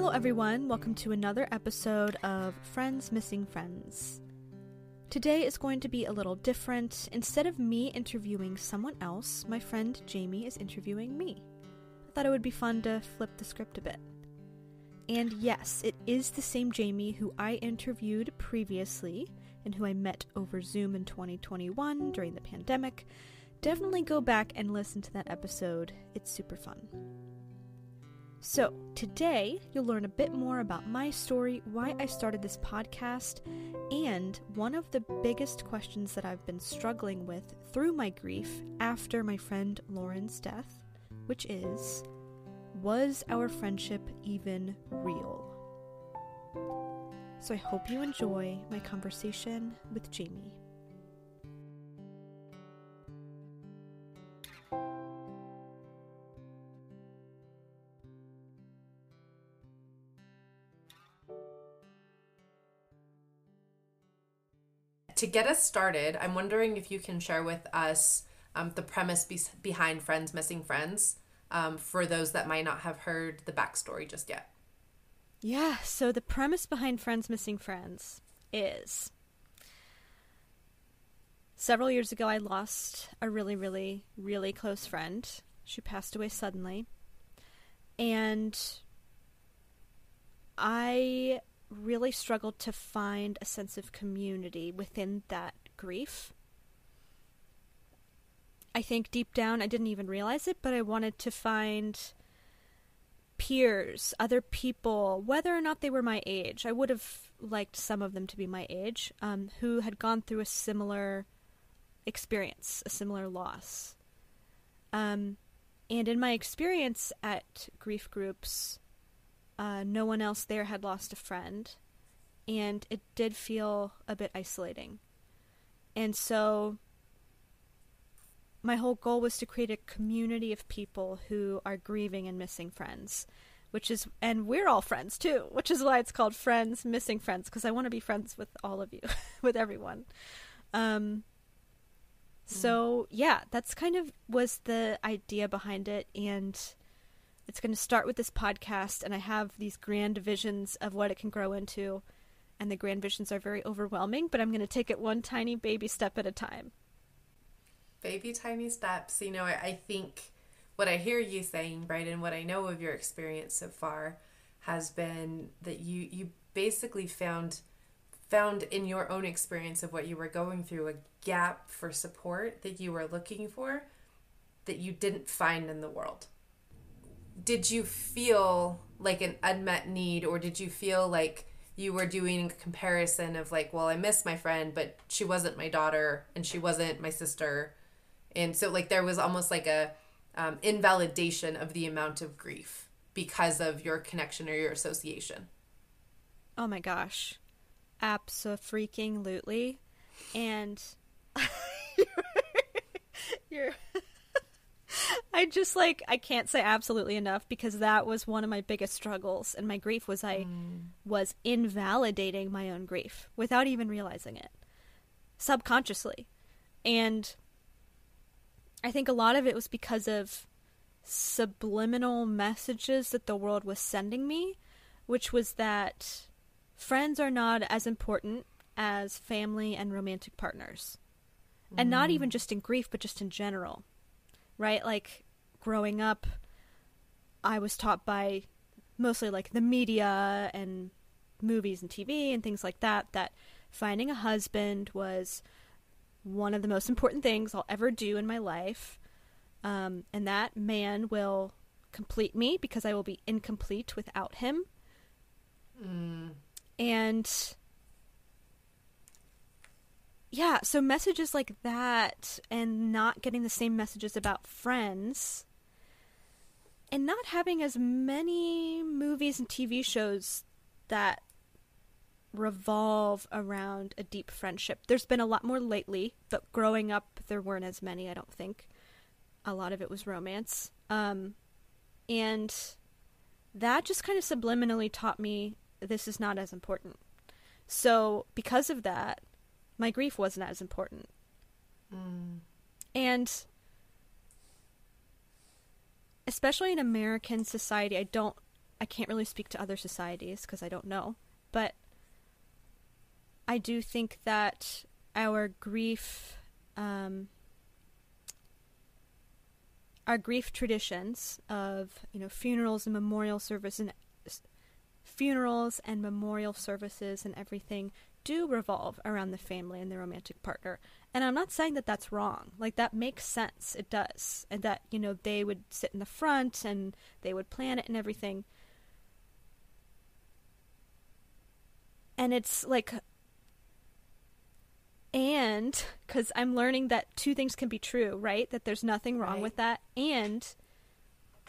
Hello, everyone. Welcome to another episode of Friends Missing Friends. Today is going to be a little different. Instead of me interviewing someone else, my friend Jaymie is interviewing me. I thought it would be fun to flip the script a bit. And yes, it is the same Jaymie who I interviewed previously and who I met over Zoom in 2021 during the pandemic. Definitely go back and listen to that episode, it's super fun. So, today you'll learn a bit more about my story, why I started this podcast, and one of the biggest questions that I've been struggling with through my grief after my friend Lauren's death, which is Was our friendship even real? So, I hope you enjoy my conversation with Jaymie. To get us started, I'm wondering if you can share with us um, the premise be- behind Friends Missing Friends um, for those that might not have heard the backstory just yet. Yeah, so the premise behind Friends Missing Friends is several years ago, I lost a really, really, really close friend. She passed away suddenly. And I really struggled to find a sense of community within that grief. I think deep down I didn't even realize it, but I wanted to find peers, other people, whether or not they were my age. I would have liked some of them to be my age, um, who had gone through a similar experience, a similar loss. Um, and in my experience at grief groups, uh, no one else there had lost a friend, and it did feel a bit isolating. And so, my whole goal was to create a community of people who are grieving and missing friends, which is, and we're all friends too, which is why it's called Friends Missing Friends, because I want to be friends with all of you, with everyone. Um, so yeah, that's kind of was the idea behind it, and it's going to start with this podcast, and I have these grand visions of what it can grow into. And the grand visions are very overwhelming, but I'm going to take it one tiny baby step at a time. Baby tiny steps. You know, I, think what I hear you saying, right, and what I know of your experience so far has been that you you basically found found in your own experience of what you were going through a gap for support that you were looking for that you didn't find in the world did you feel like an unmet need or did you feel like you were doing a comparison of like well i miss my friend but she wasn't my daughter and she wasn't my sister? And so like there was almost like a um, invalidation of the amount of grief because of your connection or your association. Oh my gosh. Absolutely. And you're I just like I can't say absolutely enough because that was one of my biggest struggles and my grief was I mm. was invalidating my own grief without even realizing it subconsciously. And I think a lot of it was because of subliminal messages that the world was sending me, which was that friends are not as important as family and romantic partners. Mm. And not mm. even just in grief, but just in general right? Like growing up, I was taught by mostly like the media and movies and TV and things like that that finding a husband was one of the most important things I'll ever do in my life. Um, and that man will complete me because I will be incomplete without him. Mm. And yeah, so messages like that and not getting the same messages about friends and not having as many movies and TV shows that revolve around a deep friendship. There's been a lot more lately, but growing up there weren't as many, I don't think. A lot of it was romance. Um, and that just kind of subliminally taught me this is not as important. So, because of that, my grief wasn't as important. Mm. And especially in American society, I don't I can't really speak to other societies because I don't know, but I do think that our grief, um, our grief traditions of you know funerals and memorial service and funerals and memorial services and everything do revolve around the family and the romantic partner. And I'm not saying that that's wrong. Like that makes sense. It does. And that, you know, they would sit in the front and they would plan it and everything. And it's like and cuz I'm learning that two things can be true, right? That there's nothing wrong right. with that. And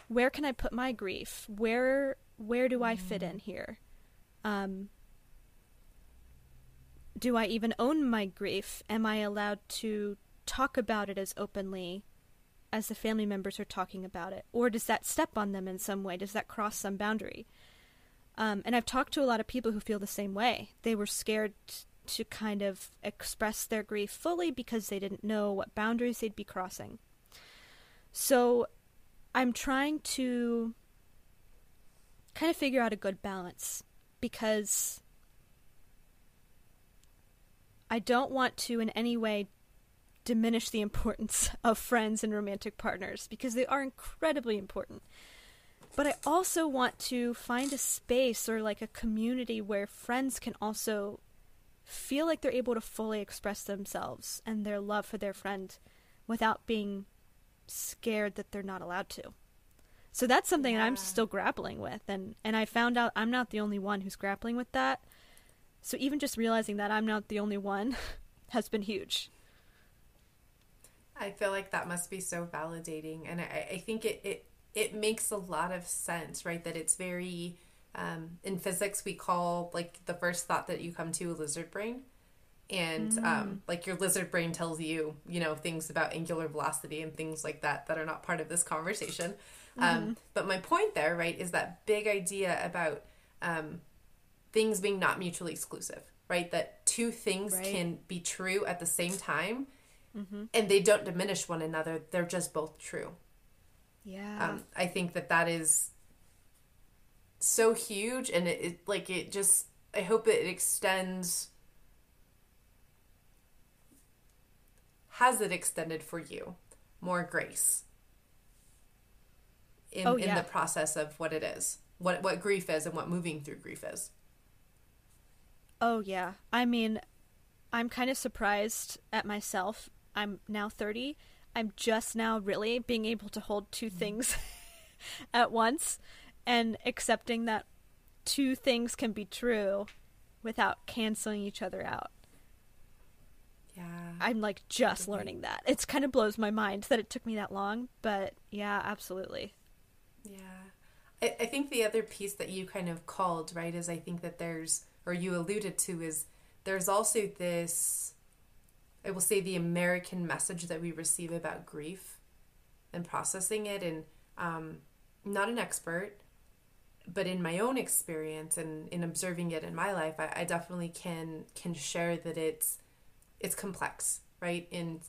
where can I put my grief? Where where do I fit in here? Um do I even own my grief? Am I allowed to talk about it as openly as the family members are talking about it? Or does that step on them in some way? Does that cross some boundary? Um, and I've talked to a lot of people who feel the same way. They were scared to kind of express their grief fully because they didn't know what boundaries they'd be crossing. So I'm trying to kind of figure out a good balance because I don't want to in any way diminish the importance of friends and romantic partners because they are incredibly important. But I also want to find a space or like a community where friends can also feel like they're able to fully express themselves and their love for their friend without being scared that they're not allowed to. So that's something yeah. that I'm still grappling with and and I found out I'm not the only one who's grappling with that. So even just realizing that I'm not the only one has been huge. I feel like that must be so validating, and I, I think it, it it makes a lot of sense, right? That it's very um, in physics we call like the first thought that you come to a lizard brain, and um, mm. um, like your lizard brain tells you, you know, things about angular velocity and things like that that are not part of this conversation. Um, mm-hmm. Um, but my point there, right, is that big idea about um, things being not mutually exclusive, right? That two things right. can be true at the same time mm-hmm. and they don't diminish one another. They're just both true. Yeah. Um, I think that that is so huge and it, it like it just, I hope it extends. Has it extended for you more grace in, oh, yeah. in the process of what it is? What, what grief is and what moving through grief is. Oh, yeah. I mean, I'm kind of surprised at myself. I'm now 30. I'm just now really being able to hold two mm-hmm. things at once and accepting that two things can be true without canceling each other out. Yeah. I'm like just learning that. It's kind of blows my mind that it took me that long, but yeah, absolutely. Yeah. I, I think the other piece that you kind of called, right, is I think that there's or you alluded to is there's also this I will say the American message that we receive about grief and processing it and um, not an expert but in my own experience and in observing it in my life I, I definitely can can share that it's it's complex right in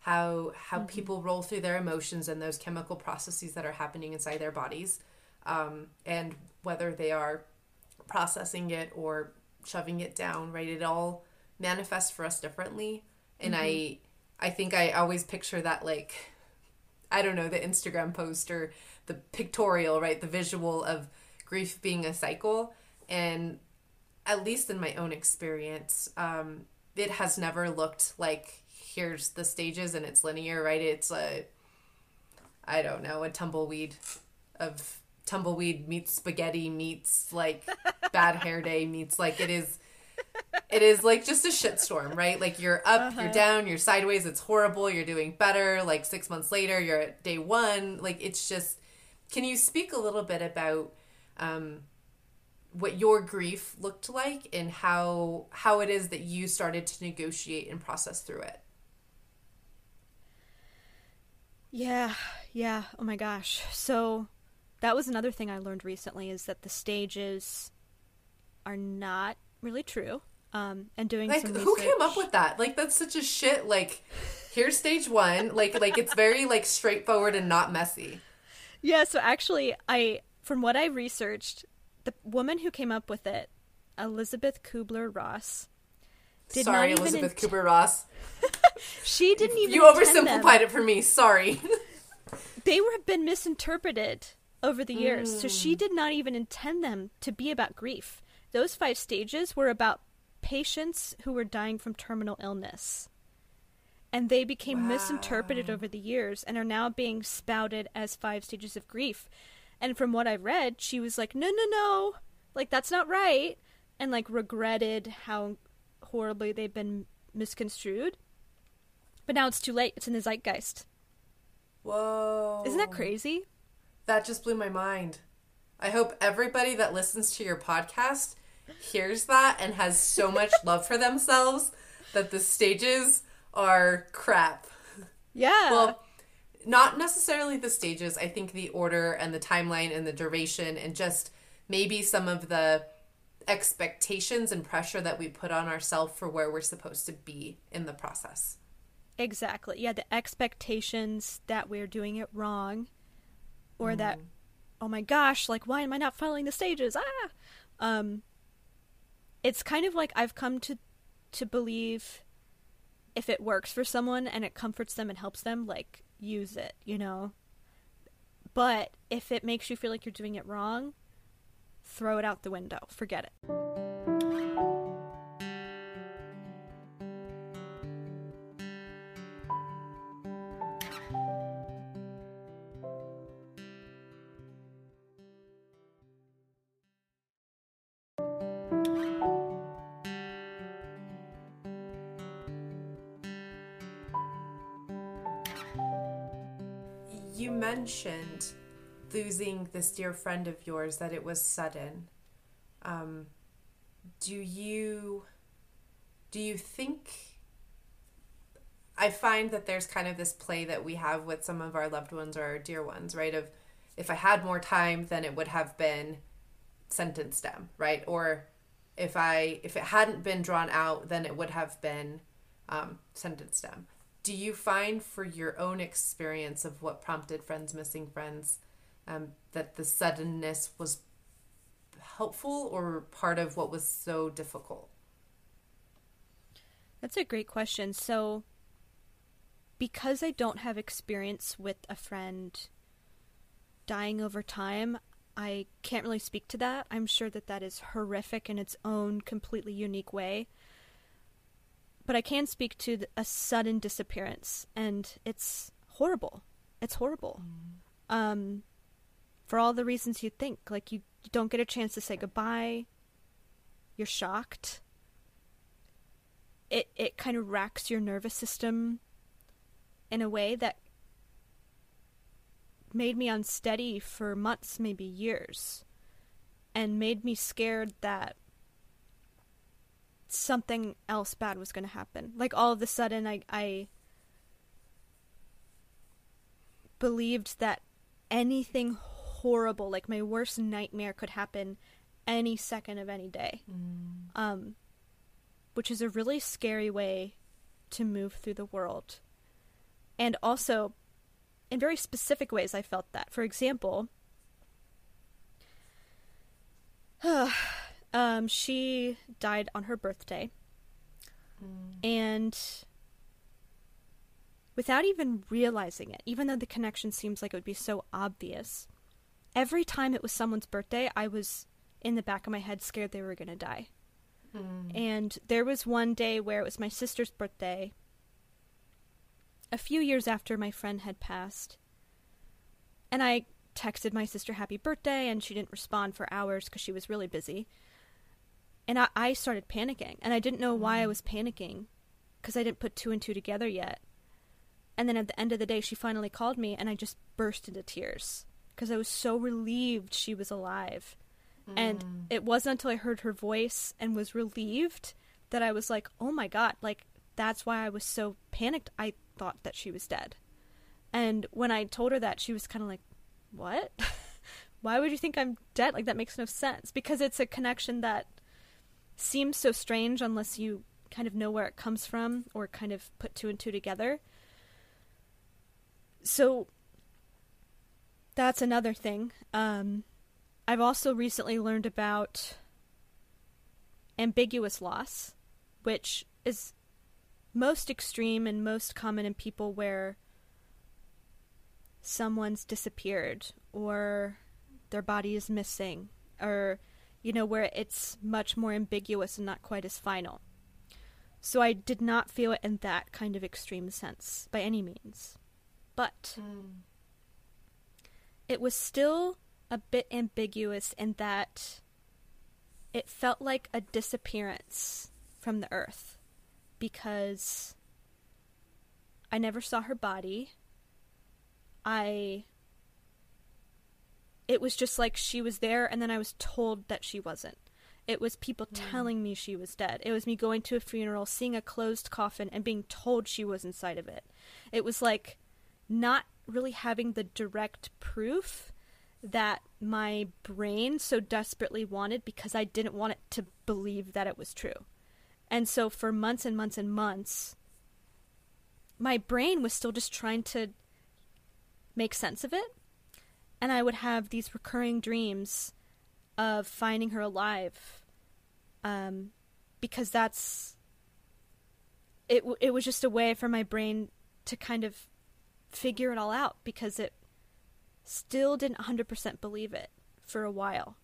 how how mm-hmm. people roll through their emotions and those chemical processes that are happening inside their bodies um, and whether they are processing it or shoving it down, right? It all manifests for us differently. And mm-hmm. I I think I always picture that like I don't know, the Instagram post or the pictorial, right? The visual of grief being a cycle. And at least in my own experience, um, it has never looked like here's the stages and it's linear, right? It's a I don't know, a tumbleweed of tumbleweed meets spaghetti meets like bad hair day meets like it is it is like just a shitstorm, right? Like you're up, uh-huh. you're down, you're sideways, it's horrible, you're doing better, like 6 months later you're at day 1, like it's just can you speak a little bit about um what your grief looked like and how how it is that you started to negotiate and process through it? Yeah, yeah. Oh my gosh. So that was another thing I learned recently is that the stages are not really true. Um, and doing like who came up with that? Like that's such a shit. Like here's stage one. Like like it's very like straightforward and not messy. Yeah. So actually, I from what I researched, the woman who came up with it, Elisabeth Kübler-Ross, did Sorry, Elizabeth int- Cooper Ross. she didn't even You oversimplified it for me. Sorry. They were have been misinterpreted over the years, so Mm. she did not even intend them to be about grief. Those five stages were about patients who were dying from terminal illness. And they became misinterpreted over the years and are now being spouted as five stages of grief. And from what I've read, she was like, no, no, no, like that's not right. And like regretted how horribly they've been misconstrued. But now it's too late. It's in the zeitgeist. Whoa. Isn't that crazy? That just blew my mind. I hope everybody that listens to your podcast hears that and has so much love for themselves that the stages are crap. Yeah. Well, not necessarily the stages. I think the order and the timeline and the duration and just maybe some of the expectations and pressure that we put on ourselves for where we're supposed to be in the process. exactly. Yeah, the expectations that we're doing it wrong or that oh my gosh, like why am I not following the stages? Ah. Um it's kind of like I've come to to believe if it works for someone and it comforts them and helps them, like use it, you know. But if it makes you feel like you're doing it wrong, throw it out the window. Forget it. Mentioned losing this dear friend of yours that it was sudden. Um, do you do you think I find that there's kind of this play that we have with some of our loved ones or our dear ones, right? Of if I had more time, then it would have been sentence them, right? Or if I if it hadn't been drawn out, then it would have been um, sentence them. Do you find for your own experience of what prompted Friends Missing Friends um, that the suddenness was helpful or part of what was so difficult? That's a great question. So, because I don't have experience with a friend dying over time, I can't really speak to that. I'm sure that that is horrific in its own completely unique way. But I can speak to th- a sudden disappearance, and it's horrible. It's horrible. Um, for all the reasons you think. Like, you, you don't get a chance to say goodbye, you're shocked it it kind of racks your nervous system in a way that made me unsteady for months, maybe years, and made me scared that something else bad was going to happen. Like all of a sudden, I I believed that anything horrible, like my worst nightmare, could happen any second of any day. Um, which is a really scary way to move through the world. And also, in very specific ways, I felt that. For example, um, she died on her birthday. And without even realizing it, even though the connection seems like it would be so obvious, every time it was someone's birthday, I was in the back of my head scared they were going to die. And there was one day where it was my sister's birthday, a few years after my friend had passed. And I texted my sister happy birthday, and she didn't respond for hours because she was really busy. And I, I started panicking, and I didn't know why I was panicking because I didn't put two and two together yet. And then at the end of the day, she finally called me, and I just burst into tears because I was so relieved she was alive. And hmm. it wasn't until I heard her voice and was relieved that I was like, oh my god, like, that's why I was so panicked. I thought that she was dead. And when I told her that, she was kind of like, what? why would you think I'm dead? Like, that makes no sense. Because it's a connection that seems so strange unless you kind of know where it comes from or kind of put two and two together. So that's another thing. Um, I've also recently learned about ambiguous loss, which is most extreme and most common in people where someone's disappeared or their body is missing or you know where it's much more ambiguous and not quite as final. So I did not feel it in that kind of extreme sense by any means. But mm. it was still a bit ambiguous in that it felt like a disappearance from the earth because I never saw her body. I it was just like she was there and then I was told that she wasn't. It was people mm. telling me she was dead. It was me going to a funeral, seeing a closed coffin and being told she was inside of it. It was like not really having the direct proof that my brain so desperately wanted because I didn't want it to believe that it was true. And so for months and months and months, my brain was still just trying to make sense of it. And I would have these recurring dreams of finding her alive. Um, because that's it it was just a way for my brain to kind of figure it all out because it still didn't 100% believe it for a while.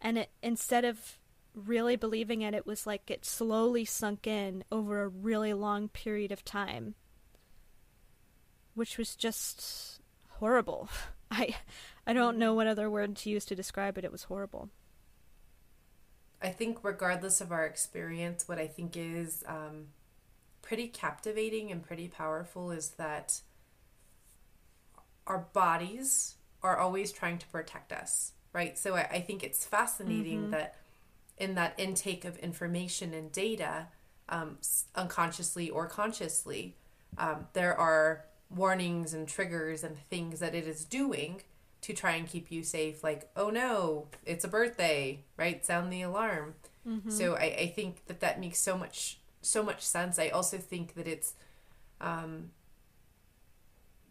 And it instead of really believing it, it was like it slowly sunk in over a really long period of time, which was just horrible. I I don't know what other word to use to describe it. It was horrible. I think, regardless of our experience, what I think is um, pretty captivating and pretty powerful is that our bodies are always trying to protect us, right? So I, I think it's fascinating mm-hmm. that in that intake of information and data, um, unconsciously or consciously, um, there are warnings and triggers and things that it is doing to try and keep you safe. Like, oh no, it's a birthday, right? Sound the alarm. Mm-hmm. So I, I think that that makes so much so much sense. I also think that it's um,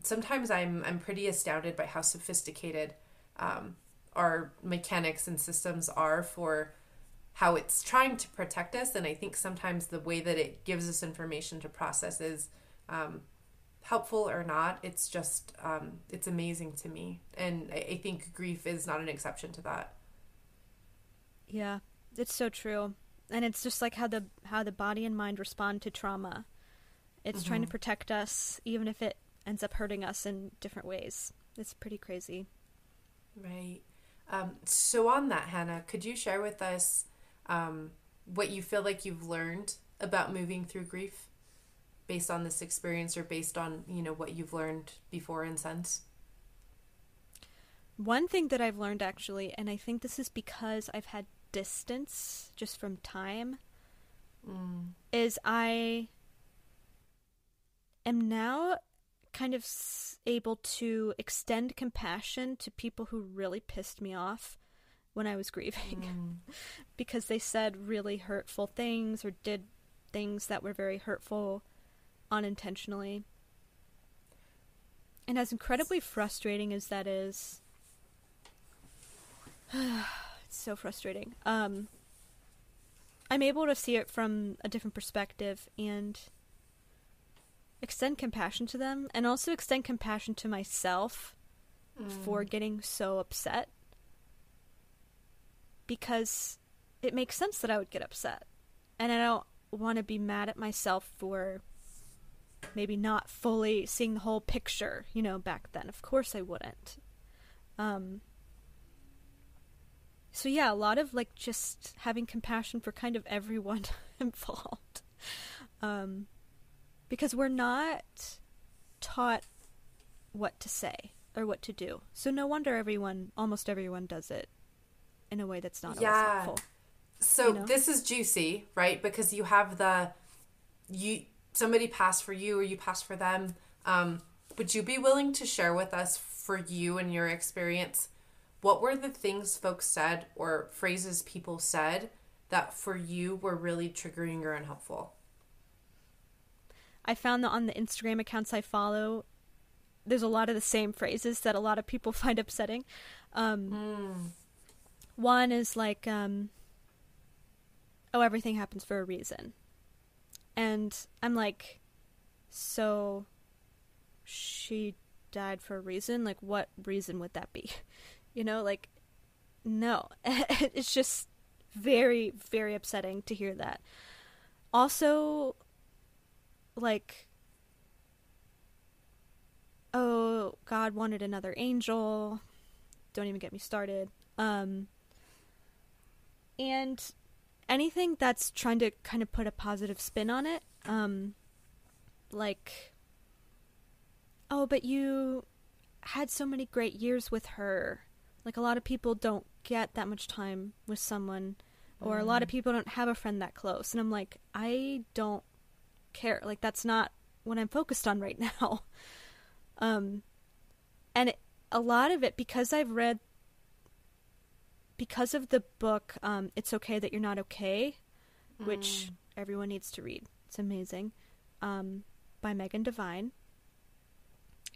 sometimes I'm I'm pretty astounded by how sophisticated um, our mechanics and systems are for how it's trying to protect us. And I think sometimes the way that it gives us information to process is um, helpful or not. It's just um, it's amazing to me, and I, I think grief is not an exception to that. Yeah, it's so true, and it's just like how the how the body and mind respond to trauma. It's mm-hmm. trying to mm-hmm. protect us, even if it ends up hurting us in different ways. It's pretty crazy. Right. Um, so, on that, Hannah, could you share with us um, what you feel like you've learned about moving through grief based on this experience or based on, you know, what you've learned before and since? One thing that I've learned actually, and I think this is because I've had distance just from time, mm. is I am now kind of able to extend compassion to people who really pissed me off when I was grieving mm. because they said really hurtful things or did things that were very hurtful unintentionally. And as incredibly frustrating as that is, it's so frustrating. Um, I'm able to see it from a different perspective and extend compassion to them and also extend compassion to myself mm. for getting so upset because it makes sense that I would get upset and I don't want to be mad at myself for maybe not fully seeing the whole picture, you know, back then. Of course I wouldn't. Um so yeah, a lot of like just having compassion for kind of everyone involved. Um because we're not taught what to say or what to do. So no wonder everyone, almost everyone, does it in a way that's not yeah. always helpful. So you know? this is juicy, right? Because you have the you somebody passed for you or you passed for them. Um, would you be willing to share with us for you and your experience? What were the things folks said or phrases people said that for you were really triggering or unhelpful? I found that on the Instagram accounts I follow, there's a lot of the same phrases that a lot of people find upsetting. Um, mm. One is like, um, oh, everything happens for a reason. And I'm like, so she died for a reason? Like, what reason would that be? You know, like, no. it's just very, very upsetting to hear that. Also, like, oh, God wanted another angel. Don't even get me started. Um, and anything that's trying to kind of put a positive spin on it, um, like, oh, but you had so many great years with her. Like, a lot of people don't get that much time with someone, or mm. a lot of mm. people don't have a friend that close. And I'm like, I don't care. Like, that's not what I'm focused on right now. um, and it, a lot of it, because I've read, because of the book, um, It's Okay That You're Not Okay, mm. which everyone needs to read. It's amazing. Um, by Megan Devine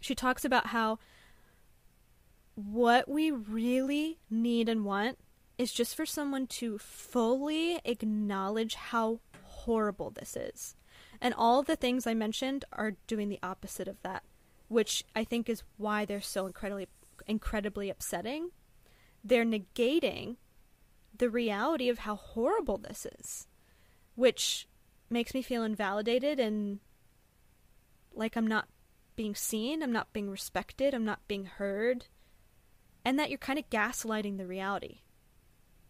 she talks about how what we really need and want is just for someone to fully acknowledge how horrible this is. And all the things I mentioned are doing the opposite of that, which I think is why they're so incredibly incredibly upsetting. They're negating the reality of how horrible this is, which makes me feel invalidated and like I'm not being seen, I'm not being respected, I'm not being heard, and that you're kind of gaslighting the reality.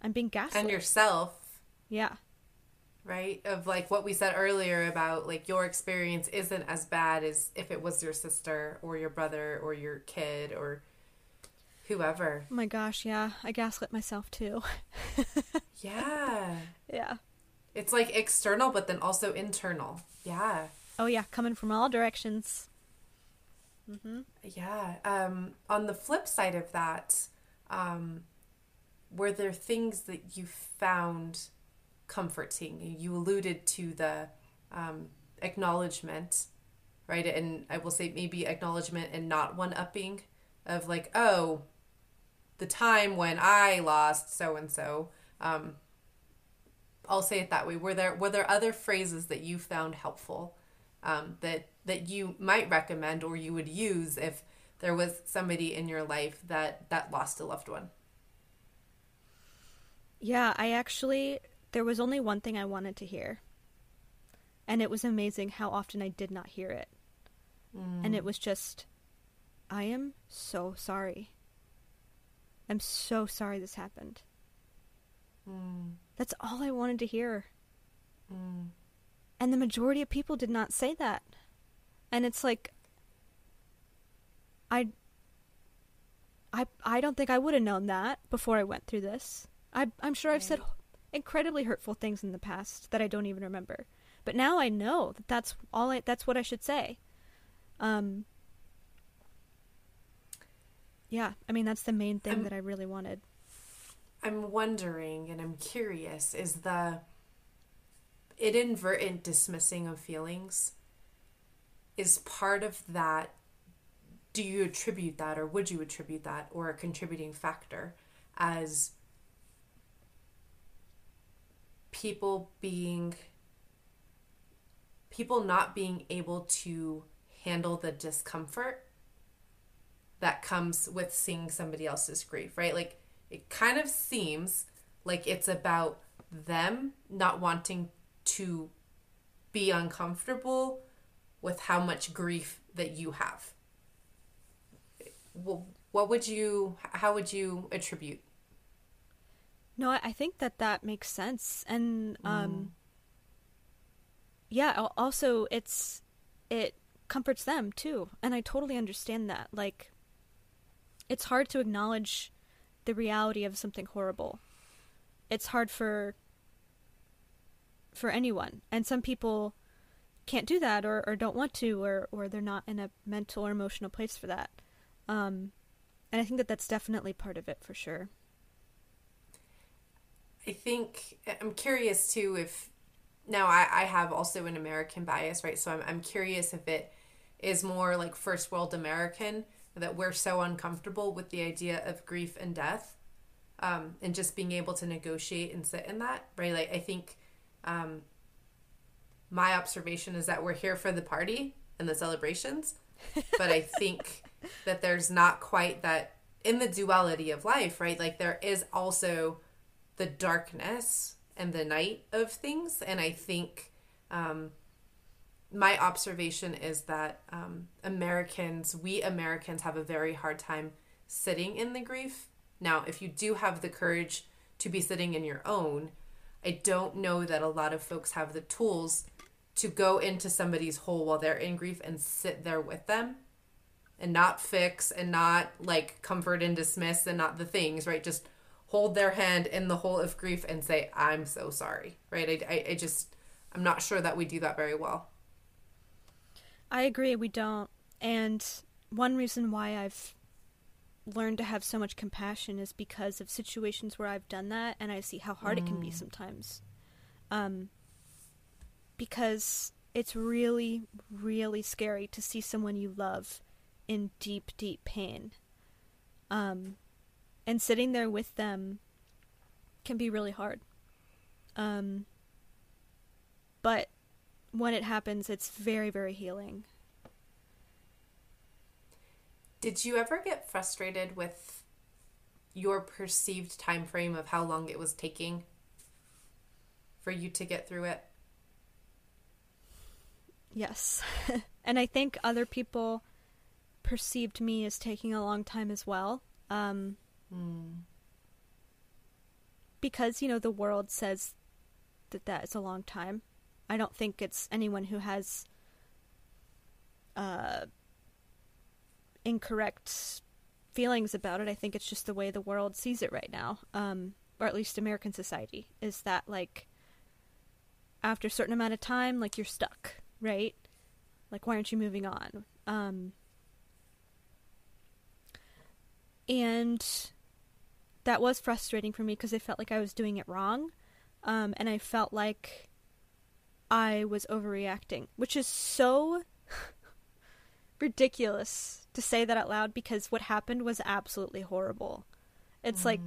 I'm being gaslit. And yourself. Yeah. Right? Of like what we said earlier about like your experience isn't as bad as if it was your sister or your brother or your kid or whoever. Oh my gosh, yeah. I gaslit myself too. yeah. Yeah. It's like external but then also internal. Yeah. Oh yeah, coming from all directions. Mm-hmm. Yeah. Um, on the flip side of that, um, were there things that you found comforting? You alluded to the um, acknowledgement, right? And I will say maybe acknowledgement and not one upping of like, oh, the time when I lost so and so. I'll say it that way. Were there were there other phrases that you found helpful um, that that you might recommend or you would use if there was somebody in your life that that lost a loved one? Yeah, I actually there was only one thing I wanted to hear. And it was amazing how often I did not hear it. Mm. And it was just I am so sorry. I'm so sorry this happened. Mm. That's all I wanted to hear. Mm. And the majority of people did not say that. And it's like I I I don't think I would have known that before I went through this. I I'm sure I've said incredibly hurtful things in the past that I don't even remember. But now I know that that's all I that's what I should say. Um Yeah, I mean that's the main thing I'm, that I really wanted. I'm wondering and I'm curious is the inadvertent dismissing of feelings is part of that do you attribute that or would you attribute that or a contributing factor as people being people not being able to handle the discomfort that comes with seeing somebody else's grief right like it kind of seems like it's about them not wanting to be uncomfortable with how much grief that you have. Well, what would you how would you attribute? No, I think that that makes sense. And um mm. yeah, also it's it comforts them too. And I totally understand that. Like it's hard to acknowledge the reality of something horrible. It's hard for for anyone. And some people can't do that or, or don't want to or, or they're not in a mental or emotional place for that. Um, and I think that that's definitely part of it for sure. I think I'm curious too if now I, I have also an American bias, right? So I'm, I'm curious if it is more like first world American that we're so uncomfortable with the idea of grief and death um, and just being able to negotiate and sit in that, right? Like, I think um, my observation is that we're here for the party and the celebrations, but I think that there's not quite that in the duality of life, right? Like, there is also the darkness and the night of things, and I think. Um, my observation is that um, Americans, we Americans, have a very hard time sitting in the grief. Now, if you do have the courage to be sitting in your own, I don't know that a lot of folks have the tools to go into somebody's hole while they're in grief and sit there with them and not fix and not like comfort and dismiss and not the things, right? Just hold their hand in the hole of grief and say, I'm so sorry, right? I, I, I just, I'm not sure that we do that very well. I agree, we don't. And one reason why I've learned to have so much compassion is because of situations where I've done that and I see how hard mm. it can be mm. sometimes. Um, because it's really, really scary to see someone you love in deep, deep pain. Um, and sitting there with them can be really hard. Um, but when it happens, it's very, very healing. Did you ever get frustrated with your perceived time frame of how long it was taking for you to get through it? Yes. and I think other people perceived me as taking a long time as well. Um, mm. Because, you know, the world says that that is a long time. I don't think it's anyone who has uh, incorrect feelings about it. I think it's just the way the world sees it right now, um, or at least American society, is that like after a certain amount of time, like you're stuck, right? Like, why aren't you moving on? Um, and that was frustrating for me because I felt like I was doing it wrong. Um, and I felt like I was overreacting, which is so ridiculous to say that out loud because what happened was absolutely horrible. It's mm. like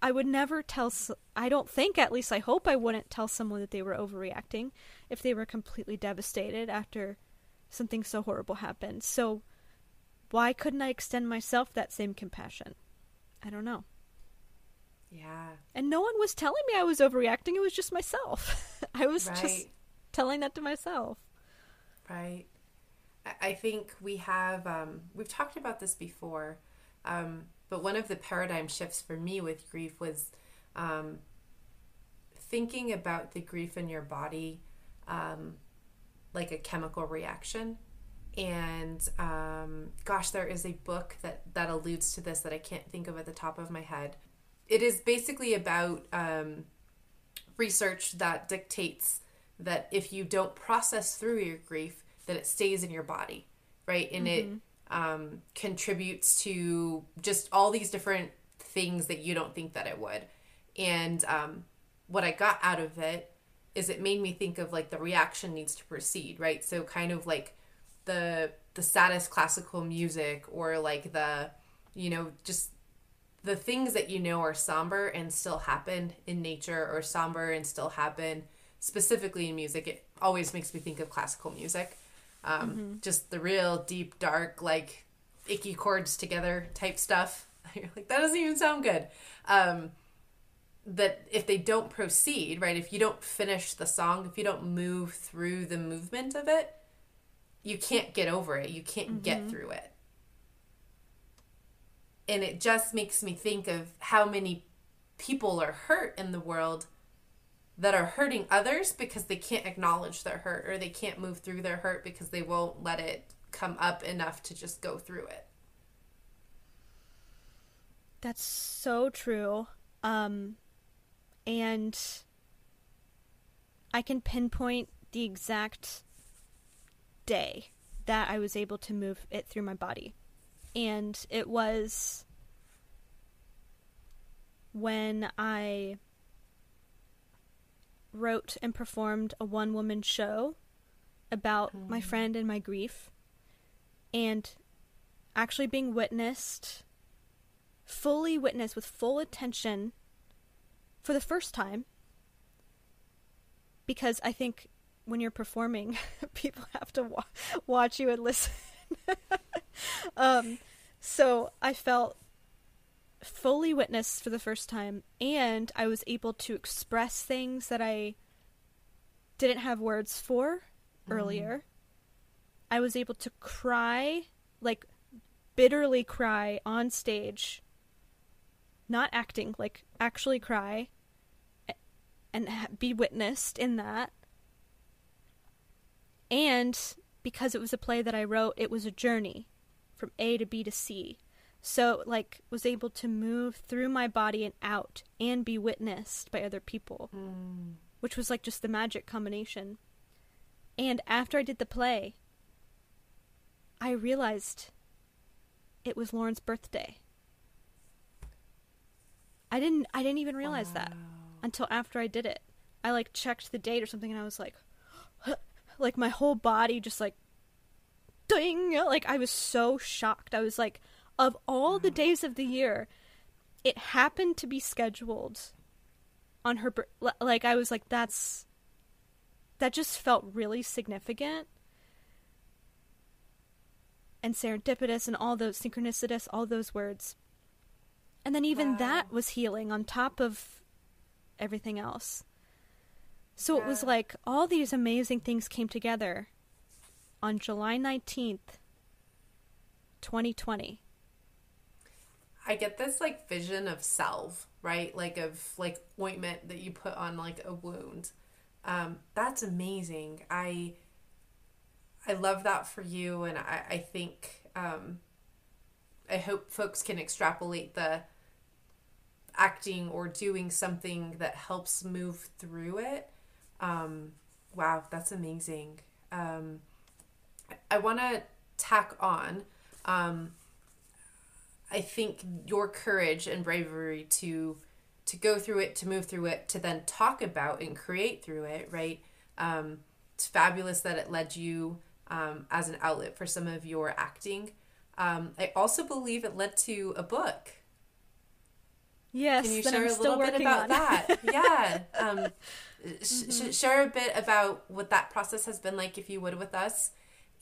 I would never tell I don't think at least I hope I wouldn't tell someone that they were overreacting if they were completely devastated after something so horrible happened. So why couldn't I extend myself that same compassion? I don't know. Yeah. And no one was telling me I was overreacting. It was just myself. I was right. just telling that to myself. Right. I think we have, um, we've talked about this before, um, but one of the paradigm shifts for me with grief was um, thinking about the grief in your body um, like a chemical reaction. And um, gosh, there is a book that, that alludes to this that I can't think of at the top of my head it is basically about um, research that dictates that if you don't process through your grief, that it stays in your body, right? And mm-hmm. it um, contributes to just all these different things that you don't think that it would. And um, what I got out of it is it made me think of like the reaction needs to proceed, right? So kind of like the the saddest classical music or like the you know just the things that you know are somber and still happen in nature or somber and still happen specifically in music it always makes me think of classical music. Um, mm-hmm. just the real deep dark like icky chords together type stuff. You're like that doesn't even sound good. Um, that if they don't proceed right if you don't finish the song if you don't move through the movement of it you can't get over it. You can't mm-hmm. get through it. And it just makes me think of how many people are hurt in the world that are hurting others because they can't acknowledge their hurt or they can't move through their hurt because they won't let it come up enough to just go through it. That's so true. Um and I can pinpoint the exact day that I was able to move it through my body and it was when I wrote and performed a one woman show about my friend and my grief. And actually being witnessed fully witnessed with full attention for the first time. Because I think when you're performing, people have to wa- watch you and listen. um, so I felt fully witnessed for the first time, and I was able to express things that I didn't have words for mm-hmm. earlier. I was able to cry, like bitterly cry on stage, not acting, like actually cry and be witnessed in that. And because it was a play that I wrote, it was a journey from A to B to C. So, like, was able to move through my body and out and be witnessed by other people, mm. which was like just the magic combination. And after I did the play, I realized it was Lauren's birthday. I didn't I didn't even realize wow. that until after I did it. I like checked the date or something and I was like like my whole body just like ding like I was so shocked. I was like of all the days of the year it happened to be scheduled on her like I was like that's that just felt really significant and serendipitous and all those synchronicitous all those words and then even wow. that was healing on top of everything else. So yeah. it was like all these amazing things came together on July 19th, 2020. I get this like vision of salve, right? Like of like ointment that you put on like a wound. Um, that's amazing. I I love that for you, and I I think um, I hope folks can extrapolate the acting or doing something that helps move through it. Um, wow, that's amazing. Um, I want to tack on. Um, I think your courage and bravery to to go through it, to move through it, to then talk about and create through it. Right? Um, it's fabulous that it led you um, as an outlet for some of your acting. Um, I also believe it led to a book. Yes, can you share I'm a little bit about that? yeah, um, mm-hmm. sh- share a bit about what that process has been like, if you would, with us,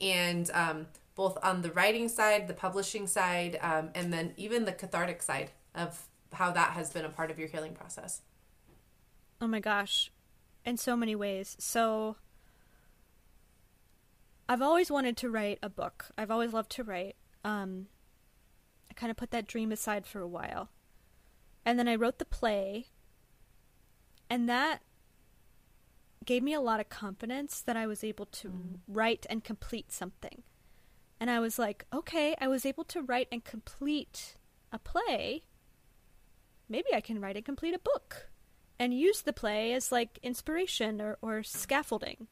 and um, both on the writing side, the publishing side, um, and then even the cathartic side of how that has been a part of your healing process. Oh my gosh, in so many ways. So, I've always wanted to write a book. I've always loved to write. Um, I kind of put that dream aside for a while and then I wrote the play, and that gave me a lot of confidence that I was able to mm. write and complete something. And I was like, okay, I was able to write and complete a play. Maybe I can write and complete a book and use the play as like inspiration or, or scaffolding.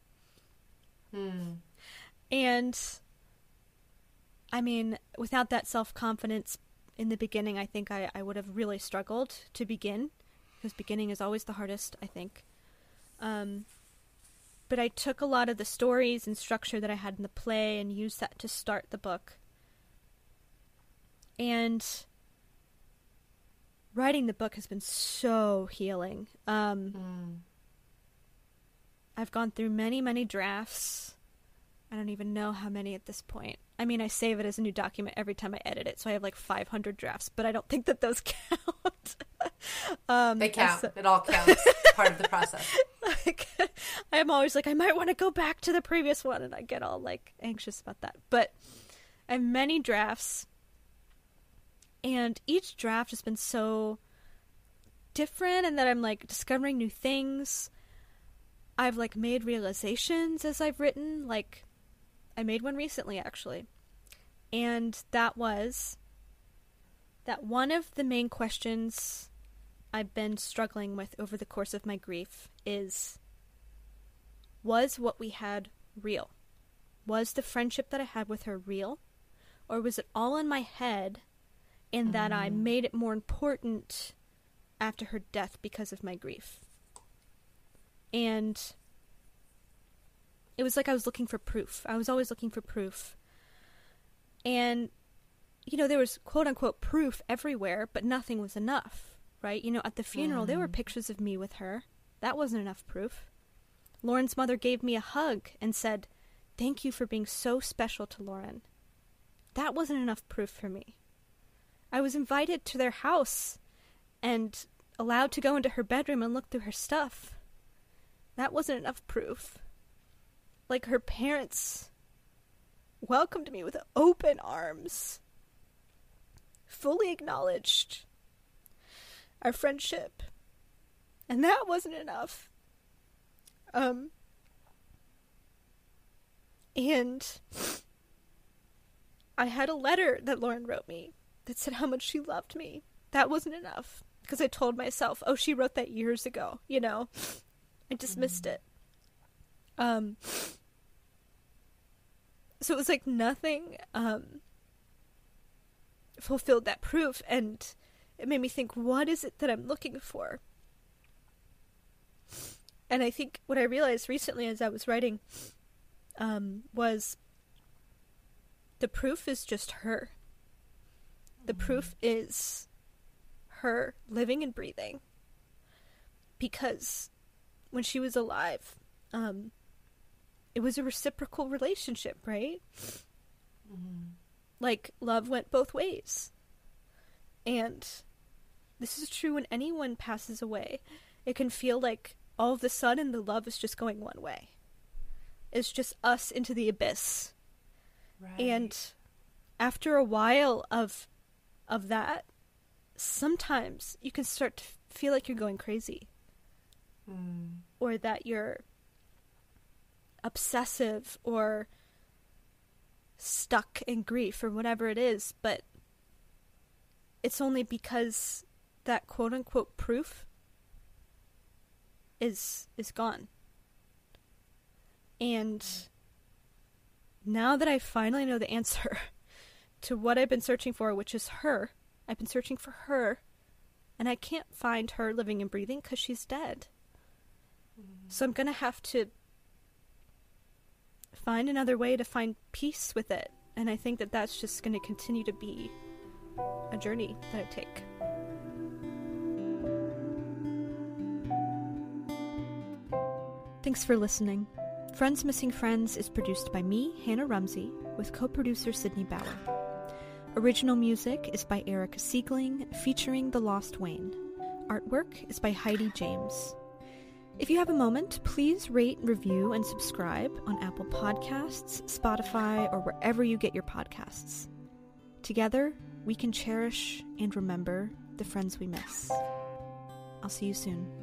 Hmm. And I mean, without that self confidence in the beginning, I think I, I would have really struggled to begin because beginning is always the hardest, I think. Um, but I took a lot of the stories and structure that I had in the play and used that to start the book. And writing the book has been so healing. Um, mm. I've gone through many, many drafts. I don't even know how many at this point. I mean, I save it as a new document every time I edit it, so I have like 500 drafts, but I don't think that those count. um, they count. it all counts. part of the process. Like, I'm always like, I might want to go back to the previous one, and I get all like anxious about that. But I have many drafts, and each draft has been so different, and that I'm like discovering new things. I've like made realizations as I've written, like I made one recently, actually. And that was that one of the main questions I've been struggling with over the course of my grief is Was what we had real? Was the friendship that I had with her real? Or was it all in my head in mm. that I mm. made it more important after her death because of my grief? And it was like I was looking for proof. I was always looking for proof. And you know, there was quote unquote proof everywhere, but nothing was enough, right? You know, at the funeral, there were Mm. pictures of me with her. That wasn't enough proof. Lauren's mother gave me a hug and said, Thank you for being so special to Lauren. That wasn't enough proof for me. I was invited to their house and allowed to go into her bedroom and look through her stuff. That wasn't enough proof. Like her parents welcomed me with open arms, fully acknowledged our friendship. And that wasn't enough. Um, and I had a letter that Lauren wrote me that said how much she loved me. That wasn't enough because I told myself, "Oh, she wrote that years ago," you know. I dismissed it. Um so it was like nothing um fulfilled that proof and it made me think what is it that I'm looking for? And I think what I realized recently as I was writing um was the proof is just her. The proof is her living and breathing. Because when she was alive, um, it was a reciprocal relationship, right? Like, love went both ways. And this is true when anyone passes away. It can feel like all of a sudden the love is just going one way. It's just us into the abyss. Right. And after a while of of that, sometimes you can start to feel like you're going crazy Mm. or that you're obsessive or stuck in grief or whatever it is, but it's only because that quote unquote proof is is gone. And now that I finally know the answer to what I've been searching for, which is her, I've been searching for her, and I can't find her living and breathing because she's dead. Mm-hmm. So I'm gonna have to find another way to find peace with it, and I think that that's just gonna continue to be a journey that I take. Thanks for listening. Friends Missing Friends is produced by me, Hannah Rumsey, with co producer Sydney Bauer. Original music is by Erica Siegling, featuring The Lost Wayne. Artwork is by Heidi James. If you have a moment, please rate, review, and subscribe on Apple Podcasts, Spotify, or wherever you get your podcasts. Together, we can cherish and remember the friends we miss. I'll see you soon.